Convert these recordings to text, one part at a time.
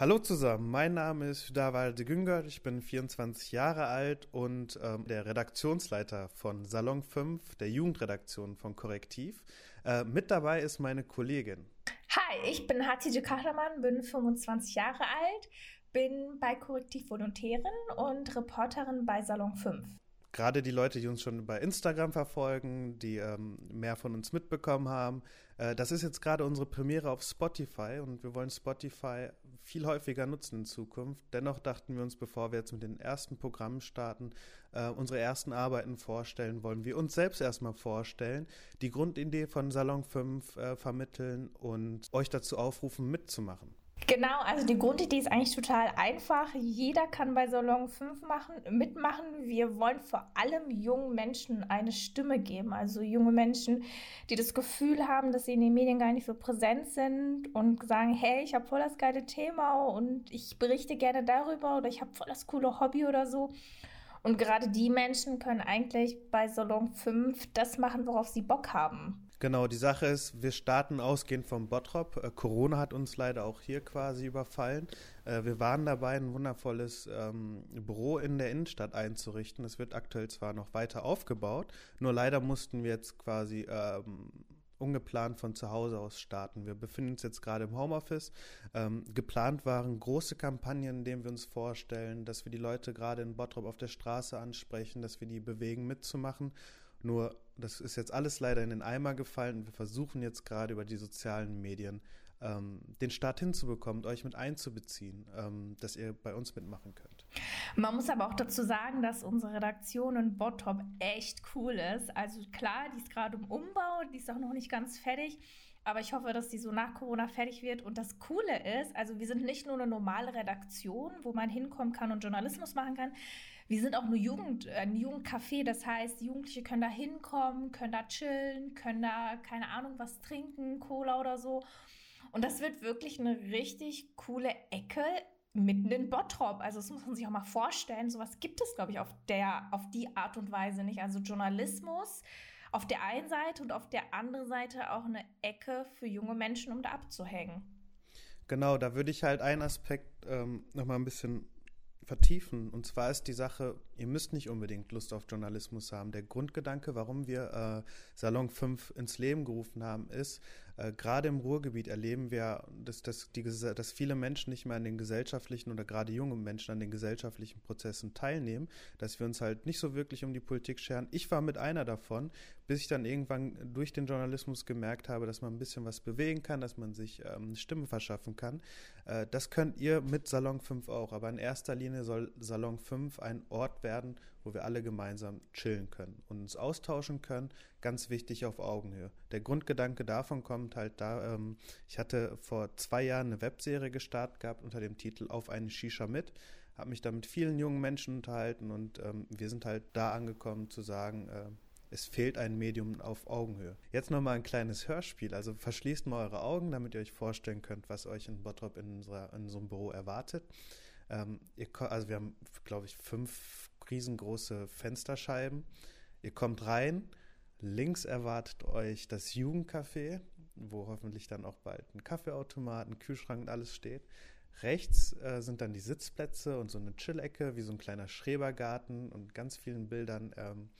Hallo zusammen, mein Name ist Davalde Güngert, ich bin 24 Jahre alt und ähm, der Redaktionsleiter von Salon 5, der Jugendredaktion von Korrektiv. Äh, mit dabei ist meine Kollegin. Hi, ich bin Hatice Kahraman, bin 25 Jahre alt, bin bei Korrektiv Volontärin und Reporterin bei Salon 5 gerade die Leute, die uns schon bei Instagram verfolgen, die ähm, mehr von uns mitbekommen haben, äh, das ist jetzt gerade unsere Premiere auf Spotify und wir wollen Spotify viel häufiger nutzen in Zukunft. Dennoch dachten wir uns, bevor wir jetzt mit den ersten Programmen starten, äh, unsere ersten Arbeiten vorstellen, wollen wir uns selbst erstmal vorstellen, die Grundidee von Salon 5 äh, vermitteln und euch dazu aufrufen, mitzumachen. Genau, also die Grundidee ist eigentlich total einfach. Jeder kann bei Salon 5 machen, mitmachen. Wir wollen vor allem jungen Menschen eine Stimme geben. Also junge Menschen, die das Gefühl haben, dass sie in den Medien gar nicht so präsent sind und sagen, hey, ich habe voll das geile Thema und ich berichte gerne darüber oder ich habe voll das coole Hobby oder so. Und gerade die Menschen können eigentlich bei Salon 5 das machen, worauf sie Bock haben. Genau, die Sache ist, wir starten ausgehend vom Bottrop. Äh, Corona hat uns leider auch hier quasi überfallen. Äh, wir waren dabei, ein wundervolles ähm, Büro in der Innenstadt einzurichten. Es wird aktuell zwar noch weiter aufgebaut, nur leider mussten wir jetzt quasi ähm, ungeplant von zu Hause aus starten. Wir befinden uns jetzt gerade im Homeoffice. Ähm, geplant waren große Kampagnen, in denen wir uns vorstellen, dass wir die Leute gerade in Bottrop auf der Straße ansprechen, dass wir die bewegen mitzumachen. Nur, das ist jetzt alles leider in den Eimer gefallen und wir versuchen jetzt gerade über die sozialen Medien ähm, den Start hinzubekommen, euch mit einzubeziehen, ähm, dass ihr bei uns mitmachen könnt. Man muss aber auch dazu sagen, dass unsere Redaktion in Bottrop echt cool ist. Also klar, die ist gerade im Umbau, die ist auch noch nicht ganz fertig. Aber ich hoffe, dass die so nach Corona fertig wird. Und das Coole ist, also wir sind nicht nur eine normale Redaktion, wo man hinkommen kann und Journalismus machen kann. Wir sind auch eine Jugend, ein Jugendcafé. Das heißt, Jugendliche können da hinkommen, können da chillen, können da, keine Ahnung, was trinken, Cola oder so. Und das wird wirklich eine richtig coole Ecke mitten in Bottrop. Also das muss man sich auch mal vorstellen. Sowas gibt es, glaube ich, auf der, auf die Art und Weise nicht. Also Journalismus auf der einen Seite und auf der anderen Seite auch eine Ecke für junge Menschen, um da abzuhängen. Genau, da würde ich halt einen Aspekt ähm, nochmal ein bisschen vertiefen. Und zwar ist die Sache, ihr müsst nicht unbedingt Lust auf Journalismus haben. Der Grundgedanke, warum wir äh, Salon 5 ins Leben gerufen haben, ist, äh, gerade im Ruhrgebiet erleben wir, dass, dass, die, dass viele Menschen nicht mehr an den gesellschaftlichen oder gerade junge Menschen an den gesellschaftlichen Prozessen teilnehmen, dass wir uns halt nicht so wirklich um die Politik scheren. Ich war mit einer davon, bis ich dann irgendwann durch den Journalismus gemerkt habe, dass man ein bisschen was bewegen kann, dass man sich ähm, Stimme verschaffen kann. Äh, das könnt ihr mit Salon 5 auch, aber in erster Linie soll Salon 5 ein Ort werden, wo wir alle gemeinsam chillen können und uns austauschen können. Ganz wichtig auf Augenhöhe. Der Grundgedanke davon kommt halt da, ähm, ich hatte vor zwei Jahren eine Webserie gestartet gehabt unter dem Titel Auf eine Shisha mit, habe mich da mit vielen jungen Menschen unterhalten und ähm, wir sind halt da angekommen zu sagen, äh, es fehlt ein Medium auf Augenhöhe. Jetzt nochmal ein kleines Hörspiel. Also verschließt mal eure Augen, damit ihr euch vorstellen könnt, was euch in Bottrop in, unserer, in unserem Büro erwartet. Ähm, ihr, also wir haben, glaube ich, fünf riesengroße Fensterscheiben. Ihr kommt rein, links erwartet euch das Jugendcafé, wo hoffentlich dann auch bald ein Kaffeeautomat, ein Kühlschrank und alles steht. Rechts äh, sind dann die Sitzplätze und so eine Chillecke, wie so ein kleiner Schrebergarten und ganz vielen Bildern, ähm,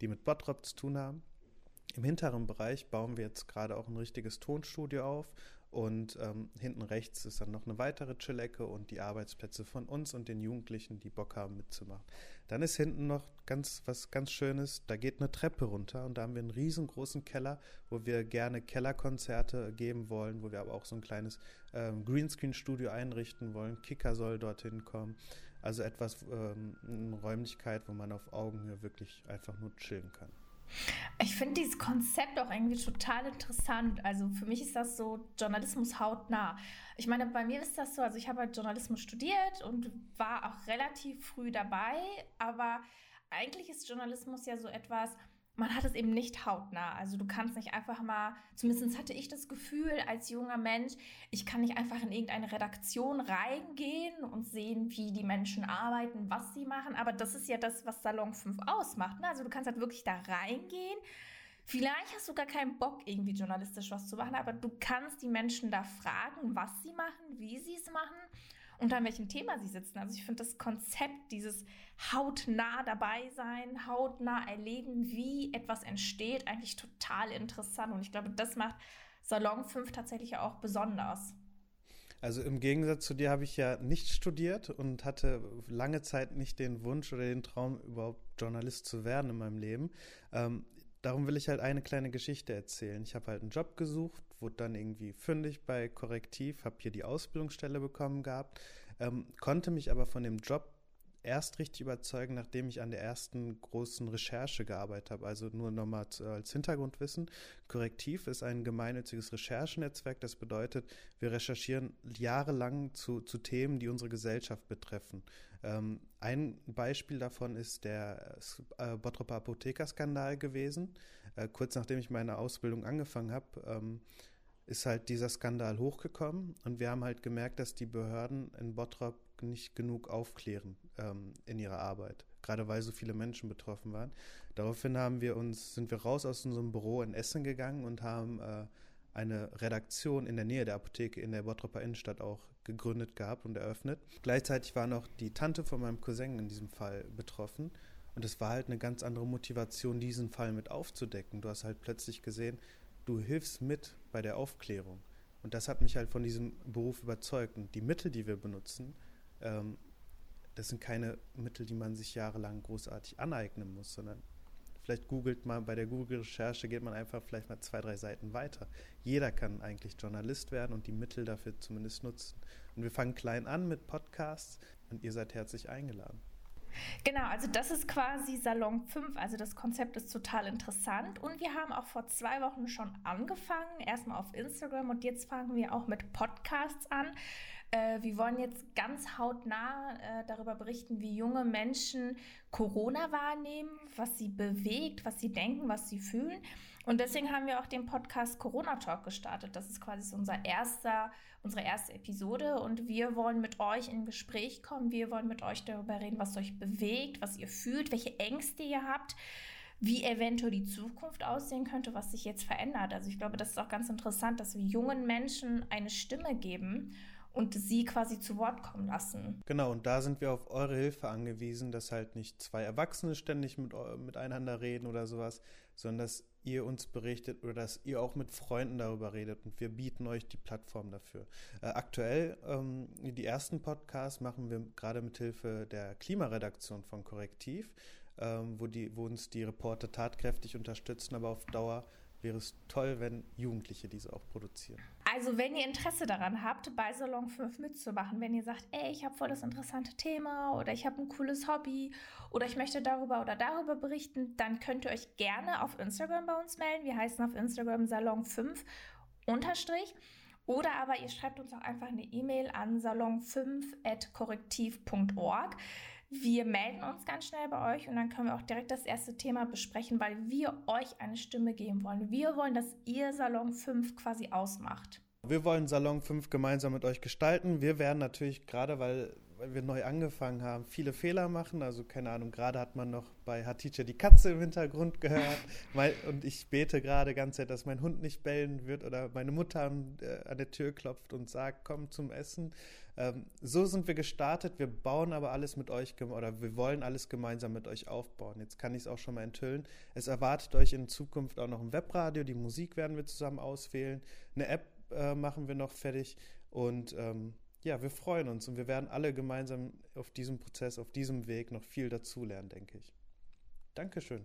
die mit Bottrop zu tun haben. Im hinteren Bereich bauen wir jetzt gerade auch ein richtiges Tonstudio auf und ähm, hinten rechts ist dann noch eine weitere Chillecke und die Arbeitsplätze von uns und den Jugendlichen, die Bock haben mitzumachen. Dann ist hinten noch ganz was ganz Schönes, da geht eine Treppe runter und da haben wir einen riesengroßen Keller, wo wir gerne Kellerkonzerte geben wollen, wo wir aber auch so ein kleines ähm, Greenscreen-Studio einrichten wollen. Kicker soll dorthin kommen. Also etwas, ähm, eine Räumlichkeit, wo man auf Augenhöhe wirklich einfach nur chillen kann. Ich finde dieses Konzept auch irgendwie total interessant. Also für mich ist das so Journalismus hautnah. Ich meine, bei mir ist das so, also ich habe halt Journalismus studiert und war auch relativ früh dabei, aber eigentlich ist Journalismus ja so etwas, man hat es eben nicht hautnah. Also du kannst nicht einfach mal, zumindest hatte ich das Gefühl als junger Mensch, ich kann nicht einfach in irgendeine Redaktion reingehen und sehen, wie die Menschen arbeiten, was sie machen. Aber das ist ja das, was Salon 5 ausmacht. Ne? Also du kannst halt wirklich da reingehen. Vielleicht hast du gar keinen Bock, irgendwie journalistisch was zu machen, aber du kannst die Menschen da fragen, was sie machen, wie sie es machen. Und an welchem Thema sie sitzen. Also ich finde das Konzept, dieses hautnah dabei sein, hautnah erleben, wie etwas entsteht, eigentlich total interessant. Und ich glaube, das macht Salon 5 tatsächlich auch besonders. Also im Gegensatz zu dir habe ich ja nicht studiert und hatte lange Zeit nicht den Wunsch oder den Traum, überhaupt Journalist zu werden in meinem Leben. Ähm, darum will ich halt eine kleine Geschichte erzählen. Ich habe halt einen Job gesucht, wurde dann irgendwie fündig bei Korrektiv, habe hier die Ausbildungsstelle bekommen gehabt, ähm, konnte mich aber von dem Job erst richtig überzeugen, nachdem ich an der ersten großen Recherche gearbeitet habe. Also nur nochmal als Hintergrundwissen. Korrektiv ist ein gemeinnütziges Recherchenetzwerk. Das bedeutet, wir recherchieren jahrelang zu, zu Themen, die unsere Gesellschaft betreffen. Ähm, ein Beispiel davon ist der äh, Bottroper Apothekerskandal gewesen. Äh, kurz nachdem ich meine Ausbildung angefangen habe, ähm, ist halt dieser Skandal hochgekommen und wir haben halt gemerkt, dass die Behörden in Bottrop nicht genug aufklären ähm, in ihrer Arbeit, gerade weil so viele Menschen betroffen waren. Daraufhin haben wir uns, sind wir raus aus unserem Büro in Essen gegangen und haben äh, eine Redaktion in der Nähe der Apotheke in der Bottroper Innenstadt auch gegründet gehabt und eröffnet. Gleichzeitig war noch die Tante von meinem Cousin in diesem Fall betroffen. Und es war halt eine ganz andere Motivation, diesen Fall mit aufzudecken. Du hast halt plötzlich gesehen, du hilfst mit bei der Aufklärung. Und das hat mich halt von diesem Beruf überzeugt. Und die Mittel, die wir benutzen, ähm, das sind keine Mittel, die man sich jahrelang großartig aneignen muss, sondern vielleicht googelt man, bei der Google-Recherche geht man einfach vielleicht mal zwei, drei Seiten weiter. Jeder kann eigentlich Journalist werden und die Mittel dafür zumindest nutzen. Und wir fangen klein an mit Podcasts und ihr seid herzlich eingeladen. Genau, also das ist quasi Salon 5. Also das Konzept ist total interessant. Und wir haben auch vor zwei Wochen schon angefangen, erstmal auf Instagram und jetzt fangen wir auch mit Podcasts an. Äh, wir wollen jetzt ganz hautnah äh, darüber berichten, wie junge Menschen Corona wahrnehmen, was sie bewegt, was sie denken, was sie fühlen. Und deswegen haben wir auch den Podcast Corona Talk gestartet. Das ist quasi unser erster, unsere erste Episode. Und wir wollen mit euch in Gespräch kommen. Wir wollen mit euch darüber reden, was euch bewegt, was ihr fühlt, welche Ängste ihr habt wie eventuell die Zukunft aussehen könnte, was sich jetzt verändert. Also ich glaube, das ist auch ganz interessant, dass wir jungen Menschen eine Stimme geben und sie quasi zu Wort kommen lassen. Genau, und da sind wir auf eure Hilfe angewiesen, dass halt nicht zwei Erwachsene ständig mit, miteinander reden oder sowas, sondern dass ihr uns berichtet oder dass ihr auch mit Freunden darüber redet und wir bieten euch die Plattform dafür. Äh, aktuell, ähm, die ersten Podcasts machen wir gerade mit Hilfe der Klimaredaktion von Korrektiv, ähm, wo, die, wo uns die Reporter tatkräftig unterstützen, aber auf Dauer wäre es toll, wenn Jugendliche diese auch produzieren. Also, wenn ihr Interesse daran habt, bei Salon 5 mitzumachen, wenn ihr sagt, ey, ich habe voll das interessante Thema oder ich habe ein cooles Hobby oder ich möchte darüber oder darüber berichten, dann könnt ihr euch gerne auf Instagram bei uns melden. Wir heißen auf Instagram Salon 5 unterstrich. Oder aber ihr schreibt uns auch einfach eine E-Mail an salon5.korrektiv.org. Wir melden uns ganz schnell bei euch und dann können wir auch direkt das erste Thema besprechen, weil wir euch eine Stimme geben wollen. Wir wollen, dass ihr Salon 5 quasi ausmacht. Wir wollen Salon 5 gemeinsam mit euch gestalten. Wir werden natürlich gerade, weil, weil wir neu angefangen haben, viele Fehler machen. Also keine Ahnung, gerade hat man noch bei Hatice die Katze im Hintergrund gehört. und ich bete gerade ganz Zeit, dass mein Hund nicht bellen wird oder meine Mutter an, äh, an der Tür klopft und sagt, komm zum Essen. Ähm, so sind wir gestartet. Wir bauen aber alles mit euch oder wir wollen alles gemeinsam mit euch aufbauen. Jetzt kann ich es auch schon mal enthüllen. Es erwartet euch in Zukunft auch noch ein Webradio. Die Musik werden wir zusammen auswählen. Eine App äh, machen wir noch fertig und ähm, ja, wir freuen uns und wir werden alle gemeinsam auf diesem Prozess, auf diesem Weg noch viel dazulernen, denke ich. Dankeschön.